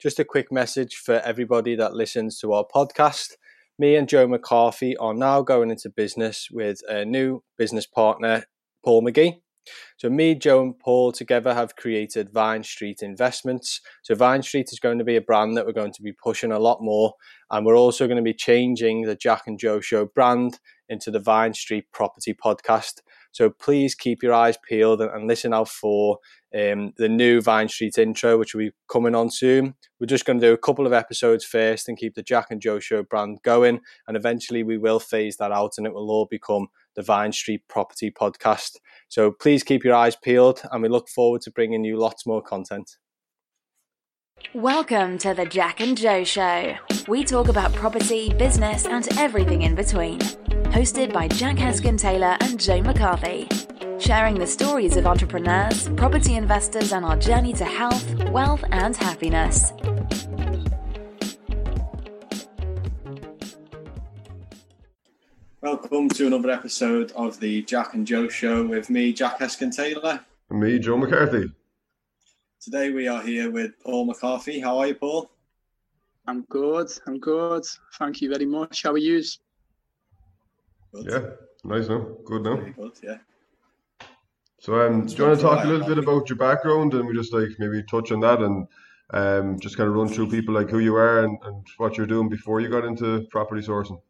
Just a quick message for everybody that listens to our podcast. Me and Joe McCarthy are now going into business with a new business partner, Paul McGee. So me, Joe, and Paul together have created Vine Street Investments. So Vine Street is going to be a brand that we're going to be pushing a lot more, and we're also going to be changing the Jack and Joe Show brand into the Vine Street Property Podcast. So please keep your eyes peeled and, listen out for um, the new Vine Street intro, which will be coming on soon. We're just going to do a couple of episodes first and keep the Jack and Joe Show brand going, and eventually we will phase that out, and it will all become the Vine Street Property Podcast. So please keep your eyes peeled, and we look forward to bringing you lots more content. Welcome to the Jack and Joe Show. We talk about property, business, and everything in between. Hosted by Jack Heskin Taylor and Joe McCarthy. Sharing the stories of entrepreneurs, property investors, and our journey to health, wealth, and happiness. Welcome to another episode of the Jack and Joe Show with me, Jack Heskin Taylor. And me, Joe McCarthy. Today we are here with Paul McCarthy. How are you, Paul? I'm good. I'm good. Thank you very much. How are you? Yeah, nice now. Good now. Good, yeah. So, um, do you want to talk a little bit about your background and we just like maybe touch on that and um, just kind of run through people like who you are and, and what you're doing before you got into property sourcing?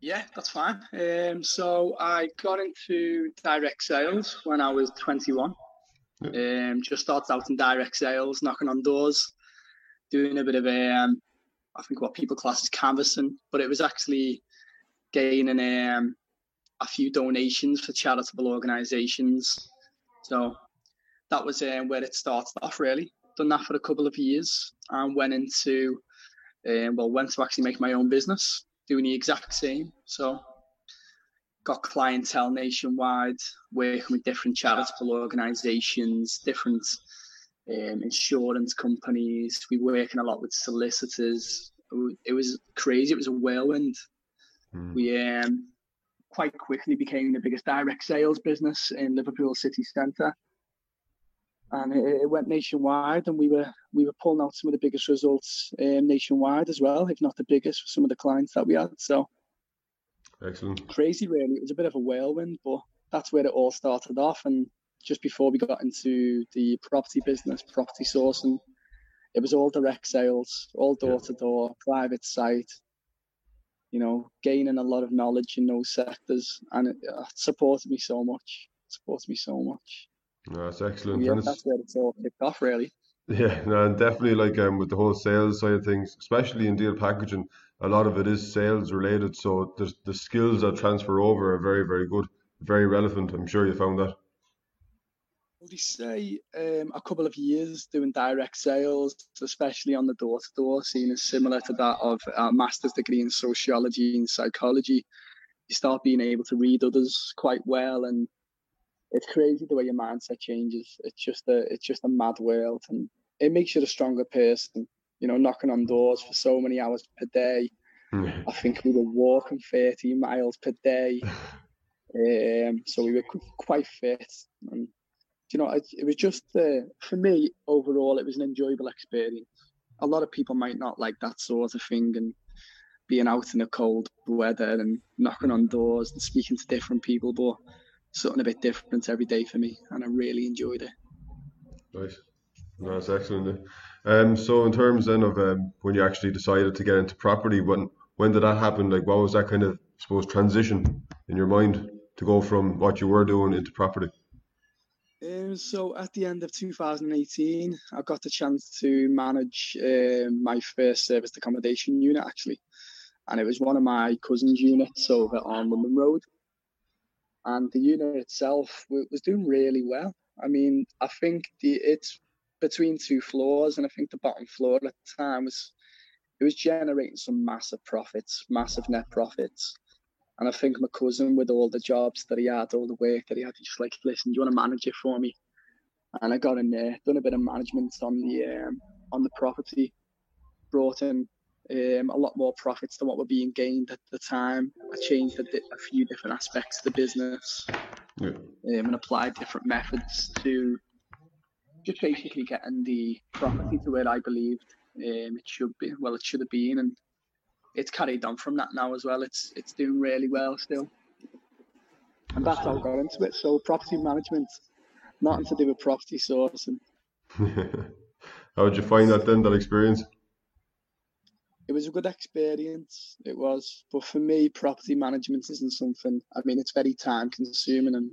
Yeah, that's fine. Um, so I got into direct sales when I was 21. Yeah. Um, just started out in direct sales, knocking on doors, doing a bit of um, I think what people class as canvassing, but it was actually gaining um, a few donations for charitable organisations. So that was um, where it started off. Really, done that for a couple of years and went into um, well, went to actually make my own business doing the exact same. So got clientele nationwide, working with different charitable organisations, different um, insurance companies. We were working a lot with solicitors. It was crazy. It was a whirlwind. Mm. We um, quite quickly became the biggest direct sales business in Liverpool city centre. And it, it, went nationwide, and we were we were pulling out some of the biggest results um, nationwide as well, if not the biggest for some of the clients that we had. So Excellent. Crazy, really. It was a bit of a whirlwind, but that's where it all started off. And just before we got into the property business, property sourcing, it was all direct sales, all door to door, private site. You know, gaining a lot of knowledge in those sectors, and it, uh, supported me so much. It supported me so much. No, that's excellent. Yeah, that's where it's all kicked off, really. Yeah, no, and definitely like um, with the whole sales side of things, especially in deal packaging, a lot of it is sales related. So the the skills that transfer over are very, very good, very relevant. I'm sure you found that. Would you say um, a couple of years doing direct sales, especially on the door to door scene, is similar to that of a master's degree in sociology and psychology? You start being able to read others quite well, and it's crazy the way your mindset changes. It's just a it's just a mad world, and it makes you a stronger person you know, knocking on doors for so many hours per day. I think we were walking 30 miles per day. Um, so we were quite fit. And, you know, it, it was just, uh, for me, overall, it was an enjoyable experience. A lot of people might not like that sort of thing and being out in the cold weather and knocking on doors and speaking to different people, but something a bit different every day for me. And I really enjoyed it. Nice. That's excellent. Um, so in terms then of um, when you actually decided to get into property, when when did that happen? Like, what was that kind of, I suppose, transition in your mind? to go from what you were doing into property? Um, so at the end of 2018, I got the chance to manage uh, my first serviced accommodation unit actually, and it was one of my cousin's units over on London Road. And the unit itself was doing really well. I mean, I think the it's between two floors, and I think the bottom floor at the time was it was generating some massive profits, massive net profits. And I think my cousin, with all the jobs that he had, all the work that he had, just like, listen, do you want to manage it for me? And I got in there, done a bit of management on the um, on the property, brought in um, a lot more profits than what were being gained at the time. I changed a, a few different aspects of the business yeah. um, and applied different methods to just basically getting the property to where I believed um, it should be. Well, it should have been, and it's carried on from that now as well. It's it's doing really well still, and that's how I got into it. So property management, nothing to do with property sourcing. how did you find that then? That experience? It was a good experience. It was, but for me, property management isn't something. I mean, it's very time consuming, and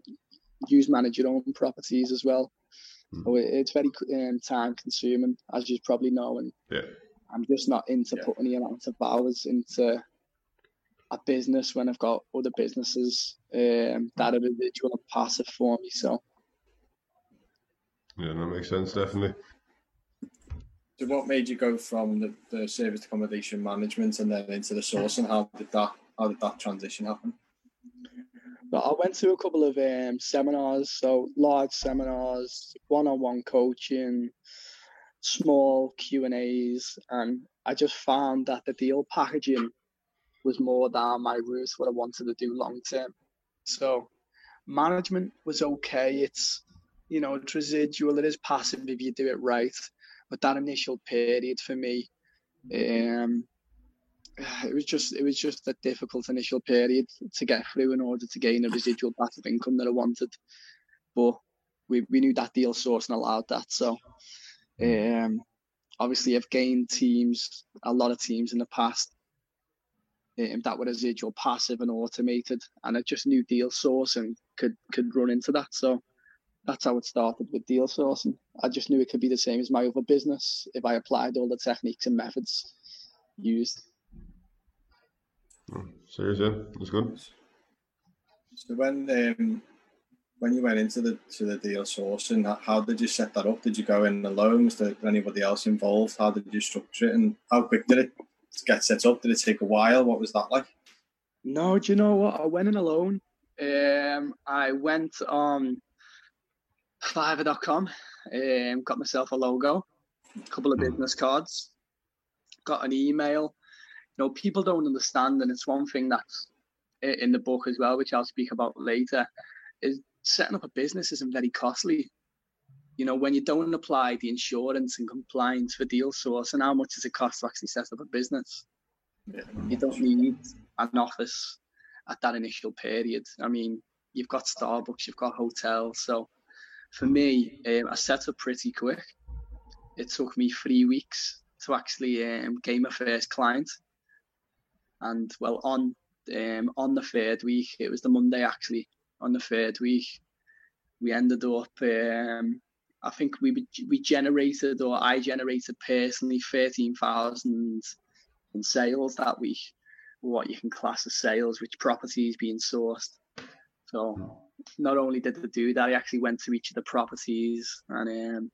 use manage your own properties as well. Mm. So it's very um, time consuming, as you probably know, and yeah. I'm just not into yeah. putting the amount of hours into a business when I've got other businesses um, that are individual and passive for me. So, yeah, that makes sense, definitely. So, what made you go from the, the service accommodation management and then into the source, and How did that how did that transition happen? But I went to a couple of um, seminars, so large seminars, one-on-one coaching, small Q and A's, and I just found that the deal packaging was more down my route, what I wanted to do long term. So management was okay. It's you know it's residual. It is passive if you do it right, but that initial period for me, um, it was just it was just a difficult initial period to get through in order to gain a residual passive income that I wanted. But we, we knew that deal source and allowed that. So um, obviously, I've gained teams, a lot of teams in the past um, that were residual passive and automated, and I just knew deal sourcing could could run into that. So that's how it started with deal sourcing. I just knew it could be the same as my other business if I applied all the techniques and methods used. Oh, seriously, that's good. So when um, when you went into the to the deal sourcing, how did you set that up? Did you go in alone? Was there anybody else involved? How did you structure it, and how quick did it get set up? Did it take a while? What was that like? No, do you know what? I went in alone. Um, I went on Fiverr.com, um, got myself a logo, a couple of hmm. business cards, got an email. You know, people don't understand, and it's one thing that's in the book as well, which I'll speak about later, is setting up a business isn't very costly. You know, when you don't apply the insurance and compliance for deal source, and how much does it cost to actually set up a business? Yeah. You don't need an office at that initial period. I mean, you've got Starbucks, you've got hotels. So for me, um, I set up pretty quick. It took me three weeks to actually um, gain my first client. And well, on um, on the third week, it was the Monday actually on the third week. We ended up, um, I think we we generated or I generated personally thirteen thousand in sales that week. What you can class as sales, which properties being sourced. So not only did I do that, I actually went to each of the properties and um,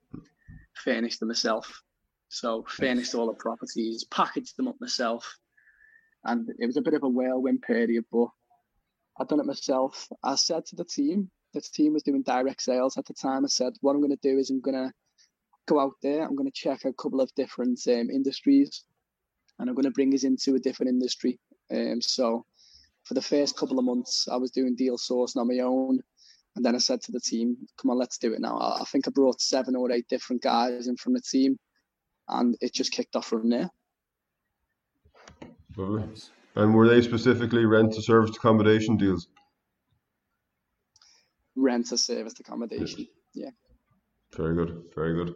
furnished them myself. So furnished all the properties, packaged them up myself, and it was a bit of a whirlwind period, but I'd done it myself. I said to the team, the team was doing direct sales at the time. I said, what I'm going to do is I'm going to go out there. I'm going to check a couple of different um, industries, and I'm going to bring us into a different industry. Um, so for the first couple of months, I was doing deal sourcing on my own. And then I said to the team, come on, let's do it now. I think I brought seven or eight different guys in from the team, and it just kicked off from there. Lovely. And were they specifically rent to service accommodation deals? Rent to service accommodation, yeah. yeah. Very good, very good.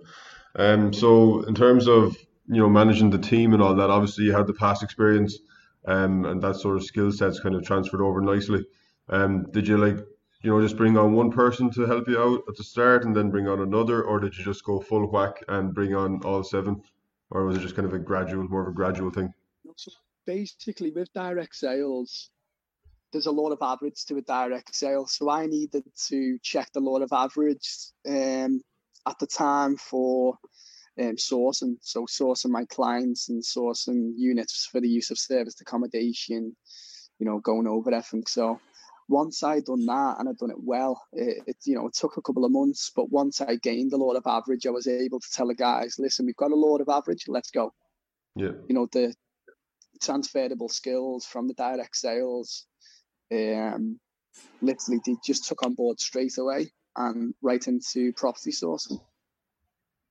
Um, so in terms of you know managing the team and all that, obviously you had the past experience, um, and that sort of skill sets kind of transferred over nicely. Um, did you like you know just bring on one person to help you out at the start and then bring on another, or did you just go full whack and bring on all seven, or was it just kind of a gradual, more of a gradual thing? Basically, with direct sales, there's a lot of average to a direct sale. So I needed to check the lot of average um, at the time for um, sourcing. So sourcing my clients and sourcing units for the use of serviced accommodation, you know, going over everything. So once I'd done that and I'd done it well, it, it, you know it took a couple of months, but once I gained a lot of average, I was able to tell the guys, listen, we've got a lot of average, let's go. Yeah. You know the transferable skills from the direct sales, um, literally they just took on board straight away and right into property sourcing.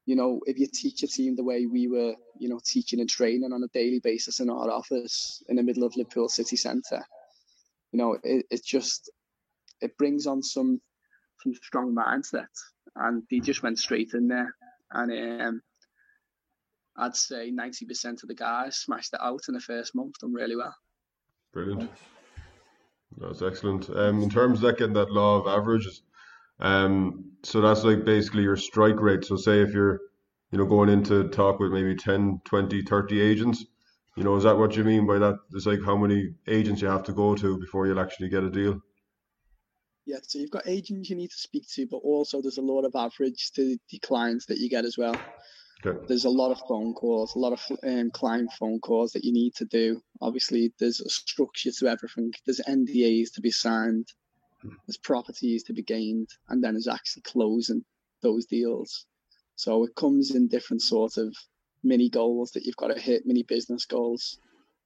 You know, if you teach a team the way we were, you know, teaching and training on a daily basis in our office in the middle of Liverpool city centre, you know, it, it just it brings on some some strong mindsets, and they just went straight in there, and um, I'd say ninety percent of the guys smashed it out in the first month, done really well. Brilliant. That's excellent. Um, in terms of that, getting that law of averages, um, so that's like basically your strike rate. So say if you're, you know, going into talk with maybe 10, 20, 30 agents, you know, is that what you mean by that? It's like how many agents you have to go to before you'll actually get a deal? Yeah, so you've got agents you need to speak to, but also there's a lot of average to the clients that you get as well. There's a lot of phone calls, a lot of um, client phone calls that you need to do. Obviously, there's a structure to everything. There's NDAs to be signed, there's properties to be gained, and then there's actually closing those deals. So it comes in different sort of mini goals that you've got to hit, mini business goals.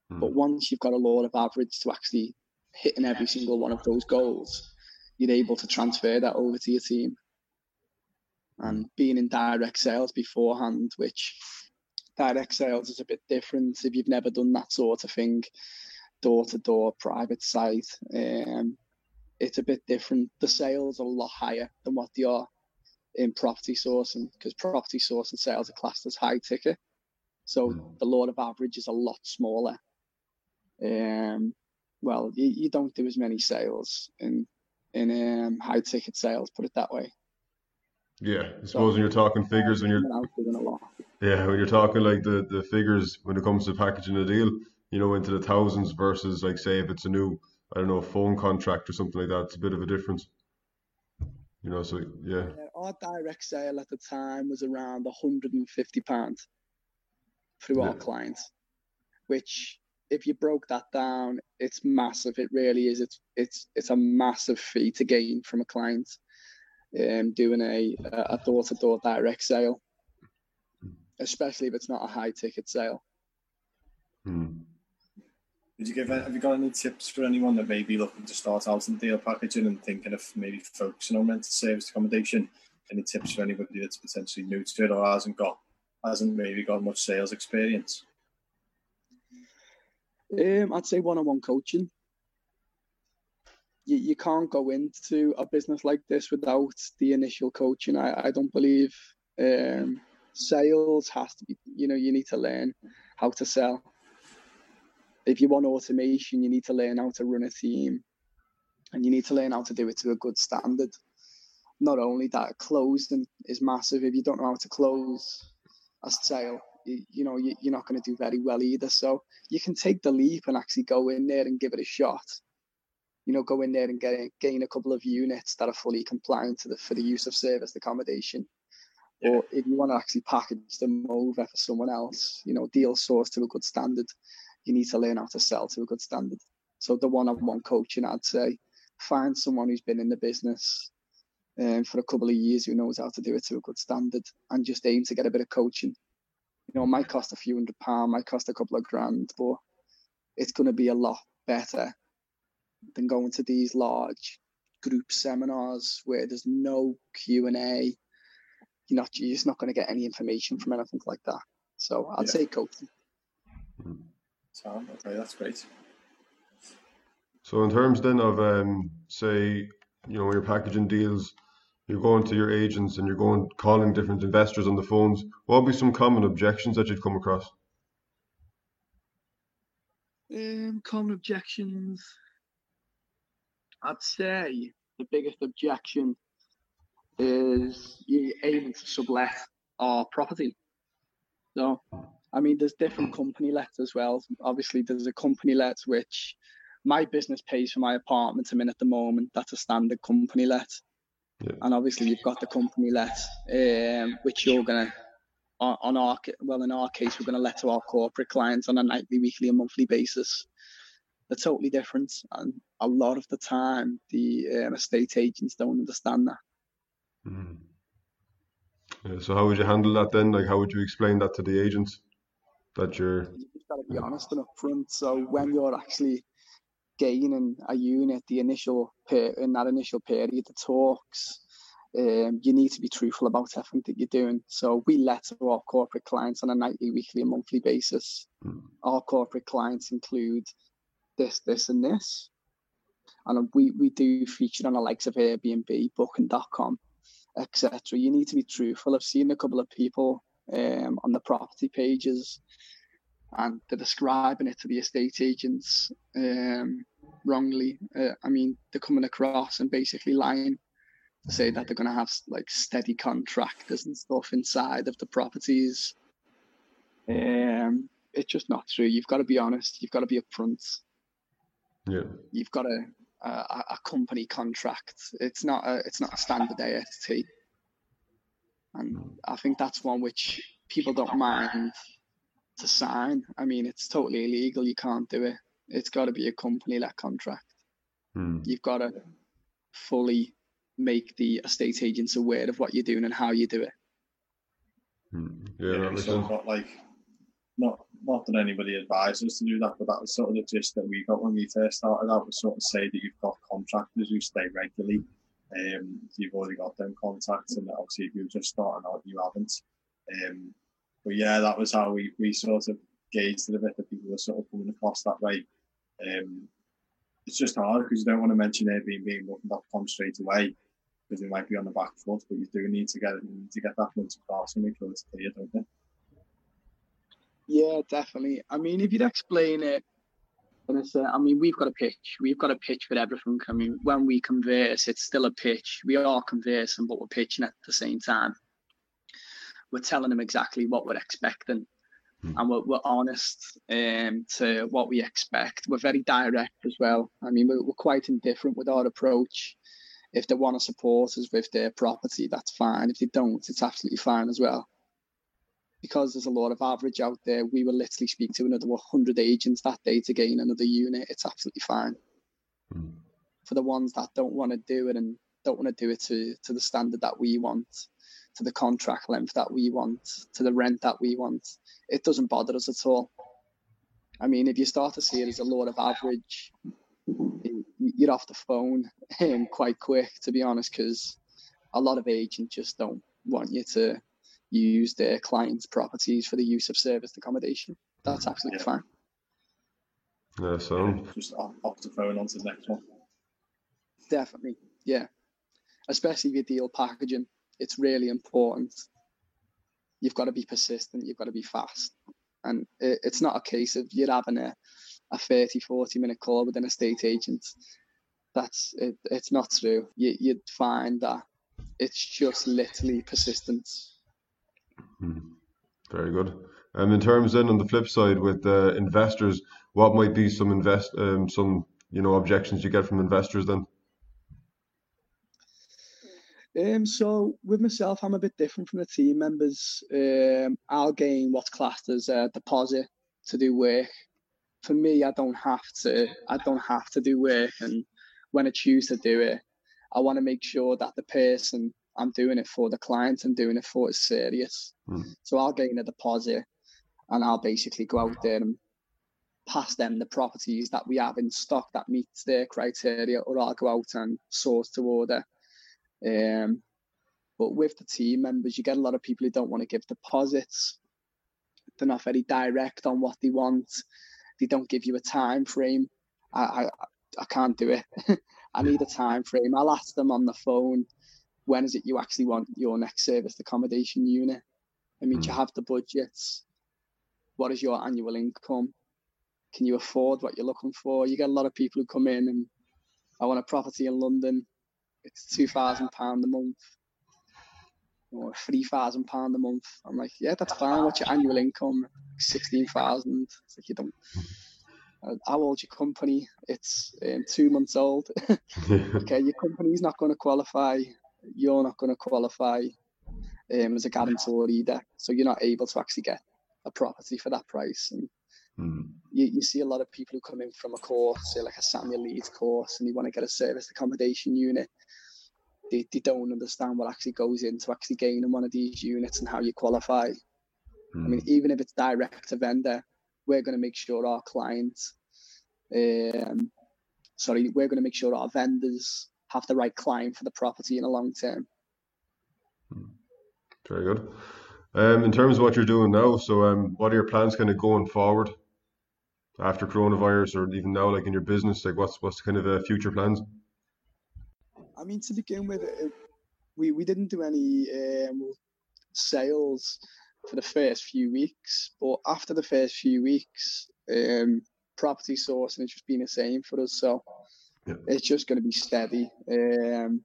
Hmm. But once you've got a lot of average to actually hitting every single one of those goals, you're able to transfer that over to your team. And being in direct sales beforehand, which direct sales is a bit different if you've never done that sort of thing, door to door, private site. Um, it's a bit different. The sales are a lot higher than what they are in property sourcing because property sourcing sales are classed as high ticket. So the law of average is a lot smaller. Um, well, you, you don't do as many sales in in um, high ticket sales, put it that way. Yeah, I suppose when you're talking figures, when you're Someone else doing a lot. yeah, when you're talking like the the figures when it comes to packaging a deal, you know, into the thousands versus like say if it's a new I don't know phone contract or something like that, it's a bit of a difference. You know, so yeah, Yeah, our direct sale at the time was around 150 pounds through our clients, which if you broke that down, it's massive. It really is. It's it's it's a massive fee to gain from a client, um, doing a a door to door direct sale, especially if it's not a high ticket sale. Hmm. Did you give? Have you got any tips for anyone that may be looking to start out in deal packaging and thinking of maybe focusing on rented service accommodation? Any tips for anybody that's potentially new to it or hasn't got hasn't maybe got much sales experience? Um, I'd say one-on-one coaching. You, you can't go into a business like this without the initial coaching. I, I don't believe um, sales has to be. You know, you need to learn how to sell. If you want automation, you need to learn how to run a team, and you need to learn how to do it to a good standard. Not only that, closing is massive. If you don't know how to close a sale, you, you know you, you're not going to do very well either. So you can take the leap and actually go in there and give it a shot. You know, go in there and get gain a couple of units that are fully compliant to the for the use of serviced accommodation. Or if you want to actually package them over for someone else, you know, deal source to a good standard, you need to learn how to sell to a good standard. So the one-on-one coaching, I'd say, find someone who's been in the business um, for a couple of years who knows how to do it to a good standard, and just aim to get a bit of coaching you know, it might cost a few hundred pound, might cost a couple of grand, but it's going to be a lot better than going to these large group seminars where there's no Q and A. You're not, you're just not going to get any information from anything like that. So I'd Yeah. say coaching. So okay, that's great. So in terms then of um, say, you know, when you're packaging deals, you're going to your agents and you're going calling different investors on the phones. What would be some common objections that you'd come across? Um, common objections. I'd say the biggest objection is you aiming to sublet our property. So, I mean, there's different company lets as well. Obviously, there's a company let which my business pays for my apartment I'm in at the moment. That's a standard company let. Yeah. And obviously, you've got the company let, um, which you're going to, on our, well, in our case, we're going to let to our corporate clients on a nightly, weekly, and monthly basis. They're totally different. And a lot of the time, the um, estate agents don't understand that. Mm. Yeah, so how would you handle that then? Like, how would you explain that to the agents that you're? You've got to be honest and upfront. So when you're actually gaining a unit, the initial in that initial period, the talks, um, you need to be truthful about everything that you're doing. So we let our corporate clients on a nightly, weekly, and monthly basis. Mm. Our corporate clients include this, this, and this. And we, we do feature on the likes of Airbnb, Booking.com, etc. You need to be truthful. I've seen a couple of people um, on the property pages and they're describing it to the estate agents um, wrongly. Uh, I mean, they're coming across and basically lying to say that they're going to have like steady contractors and stuff inside of the properties. Um, it's just not true. You've got to be honest. You've got to be upfront. Yeah. You've got a, a, a company contract. It's not a it's not a standard AST. And I think that's one which people don't mind to sign. I mean, it's totally illegal. You can't do it. It's got to be a company let contract. Hmm. You've got to fully make the estate agents aware of what you're doing and how you do it. Hmm. Yeah, yeah so not like not not that anybody advised us to do that, but that was sort of the gist that we got when we first started out. Was sort of say that you've got contractors who stay regularly. Um, you've already got them contacts, and obviously if you're just starting out, you haven't. Um, but yeah, that was how we, we sort of gauged it a bit that people were sort of coming across that way. Um, it's just hard because you don't want to mention Airbnb and Booking.com straight away because it might be on the back foot, but you do need to get need to get that point across and make sure it's clear, don't you? Yeah, definitely. I mean, if you'd explain it, and it's, uh, I mean, we've got a pitch. We've got a pitch for everything. I mean, when we converse, it's still a pitch. We are conversing, but we're pitching at the same time. We're telling them exactly what we're expecting, mm. and we're, we're honest um, to what we expect. We're very direct as well. I mean, we're, we're quite indifferent with our approach. If they want to support us with their property, that's fine. If they don't, it's absolutely fine as well because there's a lot of average out there, we will literally speak to another 100 agents that day to gain another unit. It's absolutely fine. Mm. For the ones that don't want to do it and don't want to do it to, to the standard that we want, to the contract length that we want, to the rent that we want, it doesn't bother us at all. I mean, if you start to see it as a lot of average, you're off the phone um, quite quick, to be honest, because a lot of agents just don't want you to use their clients' properties for the use of serviced accommodation. That's absolutely yeah. fine. Yeah, so just off the phone onto the next one. Definitely, yeah. Especially with deal packaging, it's really important. You've got to be persistent. You've got to be fast, and it, it's not a case of you're having a a 30, 40 minute call with an estate agent. That's it, it's not true. You, you'd find that it's just literally persistence Hmm. Very good. Um, in terms then on the flip side with uh, investors, what might be some invest um, some you know objections you get from investors then? Um, so with myself, I'm a bit different from the team members. Um, I'll gain what's classed as a deposit to do work. For me, I don't have to. I don't have to do work, and when I choose to do it, I want to make sure that the person I'm doing it for the client. I'm doing it for it's serious. Mm. So I'll gain a deposit, and I'll basically go out there and pass them the properties that we have in stock that meets their criteria, or I'll go out and source to order. Um, but with the team members, you get a lot of people who don't want to give deposits. They're not very direct on what they want. They don't give you a time frame. I I, I can't do it. I need a time frame. I'll ask them on the phone when is it you actually want your next serviced accommodation unit? I mean, mm. do you hmm. have the budgets? What is your annual income? Can you afford what you're looking for? You get a lot of people who come in and I want a property in London. It's two thousand pound a month or three thousand pound a month. I'm like, yeah, that's fine. What's your annual income? Sixteen thousand. It's like you don't. Uh, how old's your company? It's um, two months old. okay, your company's not going to qualify. You're not going to qualify um, as a guarantor either. So you're not able to actually get a property for that price. And mm. you, you see a lot of people who come in from a course, say like a Samuel Leeds course, and you want to get a serviced accommodation unit. They, they don't understand what actually goes into actually gaining one of these units and how you qualify. Mm. I mean, even if it's direct to vendor, we're going to make sure our clients, um, sorry, we're going to make sure our vendors have the right client for the property in the long term. Very good. Um, in terms of what you're doing now, so um, what are your plans kind of going forward after coronavirus, or even now, like in your business? Like, what's what's kind of uh, future plans? I mean, to begin with, we we didn't do any um, sales for the first few weeks, but after the first few weeks, um, property sourcing has just been the same for us. So it's just going to be steady. Um,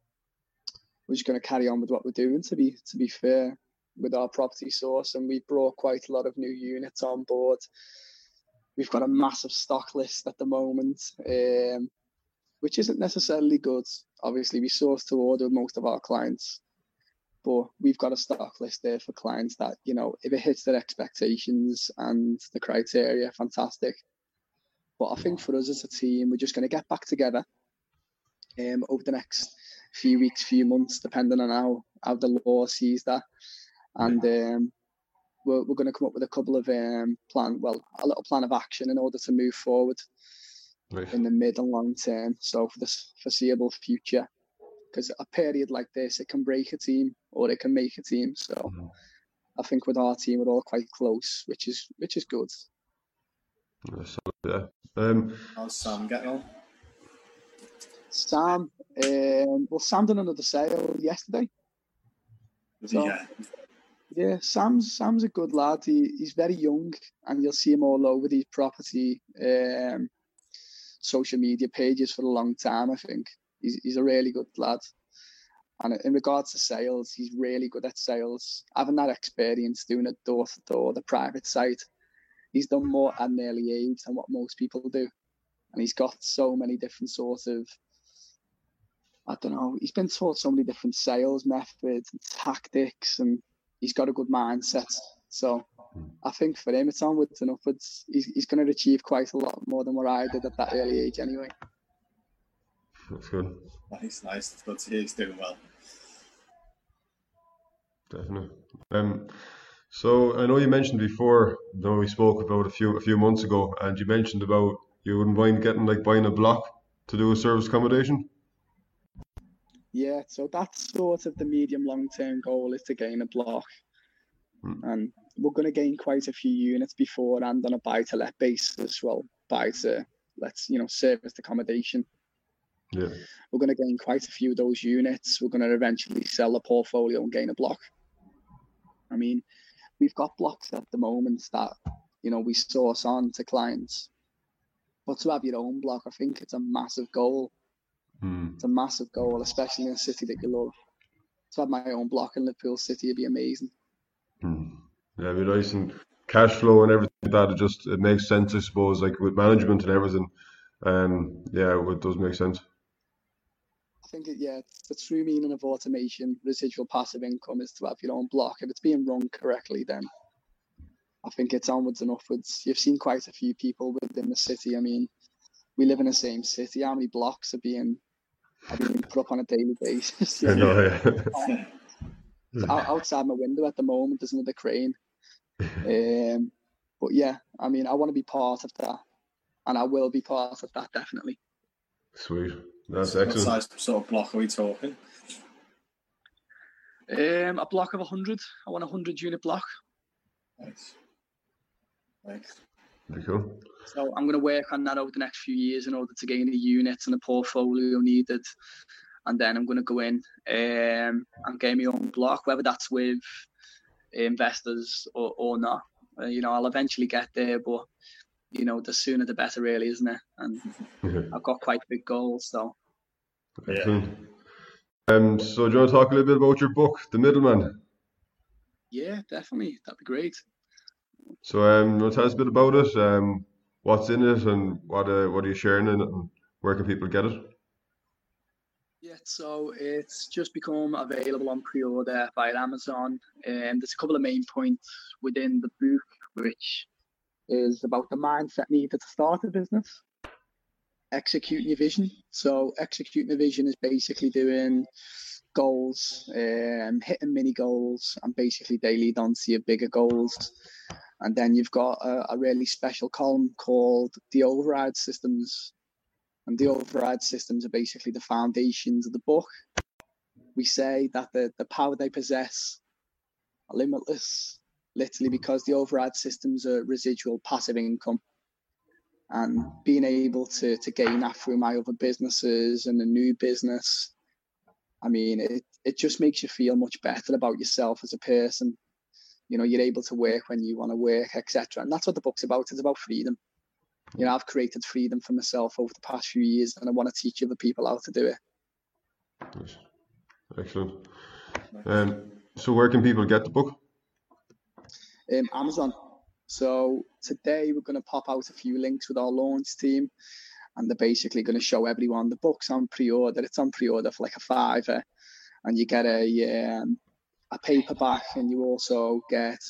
we're just going to carry on with what we're doing. To be to be fair, with our property source, and we brought quite a lot of new units on board. We've got a massive stock list at the moment, um, which isn't necessarily good. Obviously, we source to order most of our clients, but we've got a stock list there for clients that you know if it hits their expectations and the criteria, fantastic. But I think for us as a team, we're just going to get back together um, over the next few weeks, few months, depending on how how the law sees that, and um, we're, we're going to come up with a couple of um, plan, well, a little plan of action in order to move forward right. in the mid and long term. So for the foreseeable future, because a period like this, it can break a team or it can make a team. So mm-hmm. I think with our team, we're all quite close, which is which is good. Yeah. Um, How's Sam getting on? Sam, um, well, Sam done another sale yesterday. So, yeah. Yeah, Sam's Sam's a good lad. He, he's very young, and you'll see him all over these property um, social media pages for a long time. I think he's he's a really good lad. And in regards to sales, he's really good at sales. Having that experience doing it door to door, the private site, he's done more at an early age than what most people do. And he's got so many different sorts of I don't know, he's been taught so many different sales methods and tactics and he's got a good mindset. So I think for him, it's onwards and upwards. He's, he's going to achieve quite a lot more than what I did at that early age, anyway. That's good. Nice, nice. It's good to hear he's doing well. Definitely. Um, so I know you mentioned before, you know, we spoke about a few a few months ago, and you mentioned about you wouldn't mind getting like buying a block to do a service accommodation. Yeah, so that's sort of the medium long term goal is to gain a block. Hmm. And we're going to gain quite a few units before and on a buy to let basis. Well, buy to let's, you know, service accommodation. Yeah. We're going to gain quite a few of those units. We're going to eventually sell the portfolio and gain a block. I mean, we've got blocks at the moment that, you know, we source on to clients. But to have your own block, I think it's a massive goal Mm. It's a massive goal, especially in a city that you love. To have my own block in Liverpool City would be amazing. Mm. Yeah, it'd be nice and cash flow and everything like that. It just it makes sense, I suppose, like with management and everything. Um, yeah, it does make sense. I think it, yeah, the true meaning of automation, residual passive income, is to have your own block. If it's being run correctly, then I think it's onwards and upwards. You've seen quite a few people within the city. I mean, we live in the same city. How many blocks are being I mean, put up on a daily basis. I know, yeah. outside my window at the moment, there's another crane. Um, but yeah, I mean, I want to be part of that, and I will be part of that definitely. Sweet, that's excellent. What size sort of block are we talking? Um, a block of hundred. I want a hundred unit block. Nice. Nice. Very cool. So I'm going to work on that over the next few years in order to gain the units and the portfolio needed. And then I'm going to go in um, and get my own block, whether that's with investors or, or not. Uh, you know, I'll eventually get there, but you know, the sooner the better, really, isn't it? And I've got quite big goals, so Excellent. Yeah. Um, so do you want to talk a little bit about your book, The Middleman? Yeah, definitely. That'd be great. So um, you want to tell us a bit about it, um, what's in it, and what uh, what are you sharing in it, and where can people get it? Yeah, so it's just become available on pre-order via Amazon. And um, there's a couple of main points within the book, which is about the mindset needed to start a business, executing your vision. So executing a vision is basically doing goals, um, hitting mini goals, and basically they lead on to your bigger goals. And then you've got a, a really special column called the override systems, and the override systems are basically the foundations of the book. We say that the, the power they possess are limitless, literally because the override systems are residual passive income. And being able to, to gain that through my other businesses and a new business, I mean, it, it just makes you feel much better about yourself as a person. You know, you're able to work when you want to work, etc. And that's what the book's about. It's about freedom you know, I've created freedom for myself over the past few years, and I want to teach other people how to do it. Excellent. Um, so, where can people get the book? Um, Amazon. So today we're going to pop out a few links with our launch team, and they're basically going to show everyone the book's on pre-order. It's on pre-order for like a fiver, and you get a um, a paperback, and you also get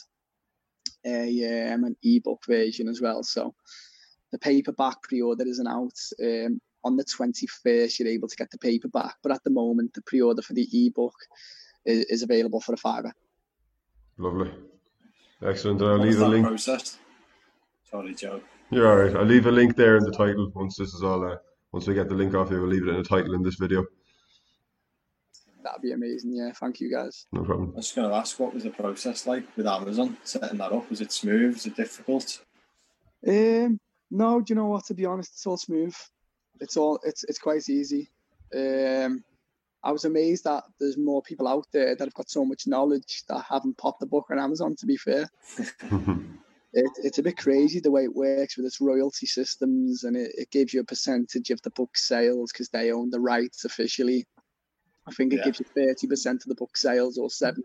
a um, an ebook version as well. So the paperback pre-order isn't out. Um, on the 21st, you're able to get the paperback, but at the moment, the pre-order for the ebook is, is available for a fiver. Lovely, excellent. I'll leave a link. Process? Sorry, Joe. You're all right. I'll leave a link there in the title once this is all. Uh, once we get the link off you, we'll leave it in the title in this video. That'd be amazing. Yeah, thank you guys. No problem. I was going to ask, what was the process like with Amazon setting that up? Was it smooth? Was it difficult? Um, no, do you know what? To be honest, it's all smooth. It's all it's it's quite easy. Um, I was amazed that there's more people out there that have got so much knowledge that haven't popped the book on Amazon. To be fair, it, it's a bit crazy the way it works with its royalty systems, and it, it gives you a percentage of the book sales because they own the rights officially. I think it yeah. gives you thirty percent of the book sales or seventy.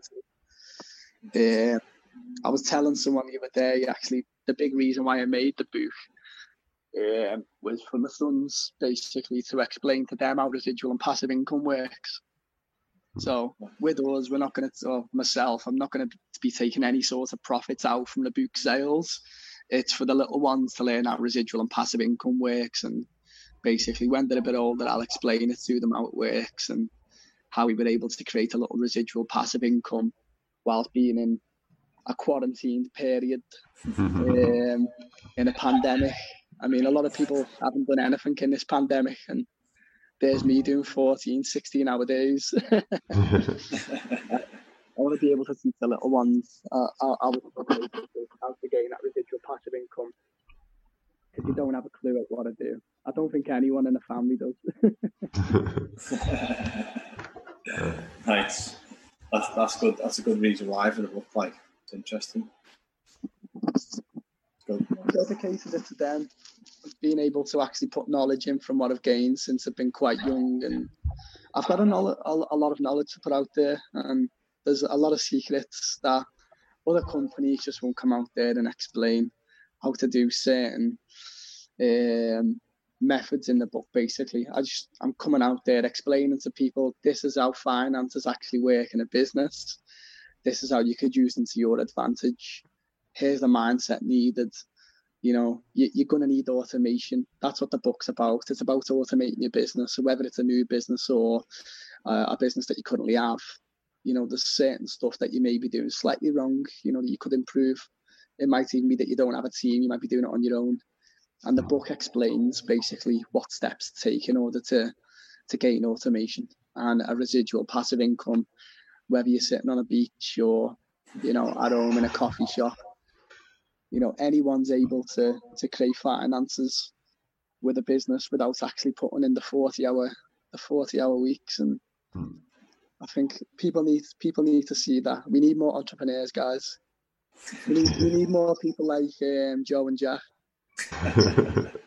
Uh, I was telling someone the other day actually the big reason why I made the book um, was for my sons basically to explain to them how residual and passive income works. So with us, we're not going to, or myself, I'm not going to be taking any sort of profits out from the book sales. It's for the little ones to learn how residual and passive income works. And basically, when they're a bit older, I'll explain it to them how it works and how we were able to create a little residual passive income whilst being in a quarantined period um, in a pandemic I mean, a lot of people haven't done anything in this pandemic, and there's me doing 14, 16 hour days. I want to be able to teach the little ones uh, how, how to gain that residual passive income because you don't have a clue at what to do. I don't think anyone in the family does. nice. That's, that's good. That's a good reason why for the book. Like, it's interesting dedicated it to them, being able to actually put knowledge in from what I've gained since I've been quite young, and I've got a, a lot of knowledge to put out there, and there's a lot of secrets that other companies just won't come out there and explain how to do certain um, methods in the book. Basically, I just I'm coming out there explaining to people this is how finances actually work in a business. This is how you could use them to your advantage here's the mindset needed. You know, you, are going to need automation. That's what the book's about. It's about automating your business. So whether it's a new business or uh, a business that you currently have, you know, there's certain stuff that you may be doing slightly wrong. You know, that you could improve. It might even be that you don't have a team. You might be doing it on your own. And the book explains basically what steps to take in order to to gain automation and a residual passive income, whether you're sitting on a beach or you know at home in a coffee shop you know anyone's able to to create finances with a business without actually putting in the 40 hour the 40 hour weeks. And hmm. I think people need people need to see that. We need more entrepreneurs guys. We need, we need more people like um, Joe and Jack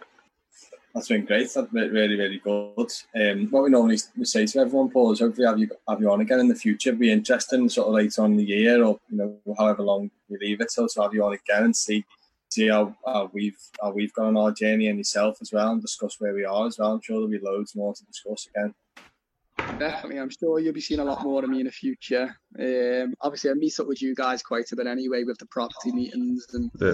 That's been great. That's been really, really good. Um, what we normally say to everyone, Paul, is hopefully have you have you on again in the future. It'd be interesting, sort of later on in the year, or you know, however long we leave it. So to have you on again and see see how, how we've how we've gone on our journey and yourself as well, and discuss where we are as well. I'm sure there'll be loads more to discuss again. Definitely, I'm sure you'll be seeing a lot more of me in the future. Um, obviously, I meet up with you guys quite a bit anyway with the property meetings, and Yeah.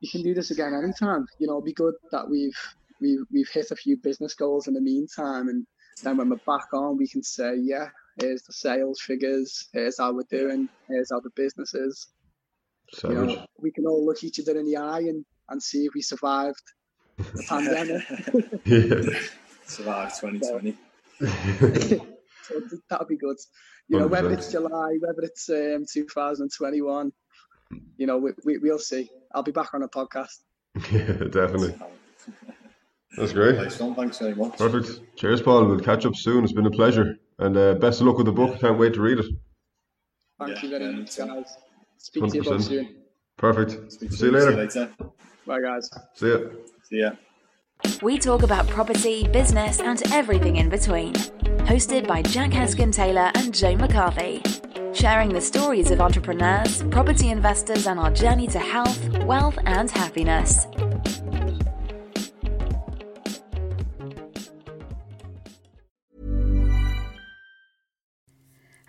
you can do this again anytime. You know, it'd be good that we've we've we've hit a few business goals in the meantime, and then when we're back on, we can say, yeah, here's the sales figures, here's how we're doing, here's how the business is. You know, we can all look each other in the eye and, and see if we survived the pandemic. Yeah. Survive 2020. so that would be good. You know, whether it's July, whether it's um, 2021, you know, we, we, we'll see. I'll be back on a podcast. yeah, definitely. That's great. Nice one. Thanks very much. Perfect. Cheers, Paul. We'll catch up soon. It's been a pleasure. And uh, best of luck with the book. Can't wait to read it. Thank Yeah, you very much, me too. guys. Speak to you both soon. Perfect. Speak See you later. See you later. Bye, guys. See ya. See ya. We talk about property, business, and everything in between. Hosted by Jack Heskin Taylor and Joe McCarthy. Sharing the stories of entrepreneurs, property investors, and our journey to health, wealth, and happiness.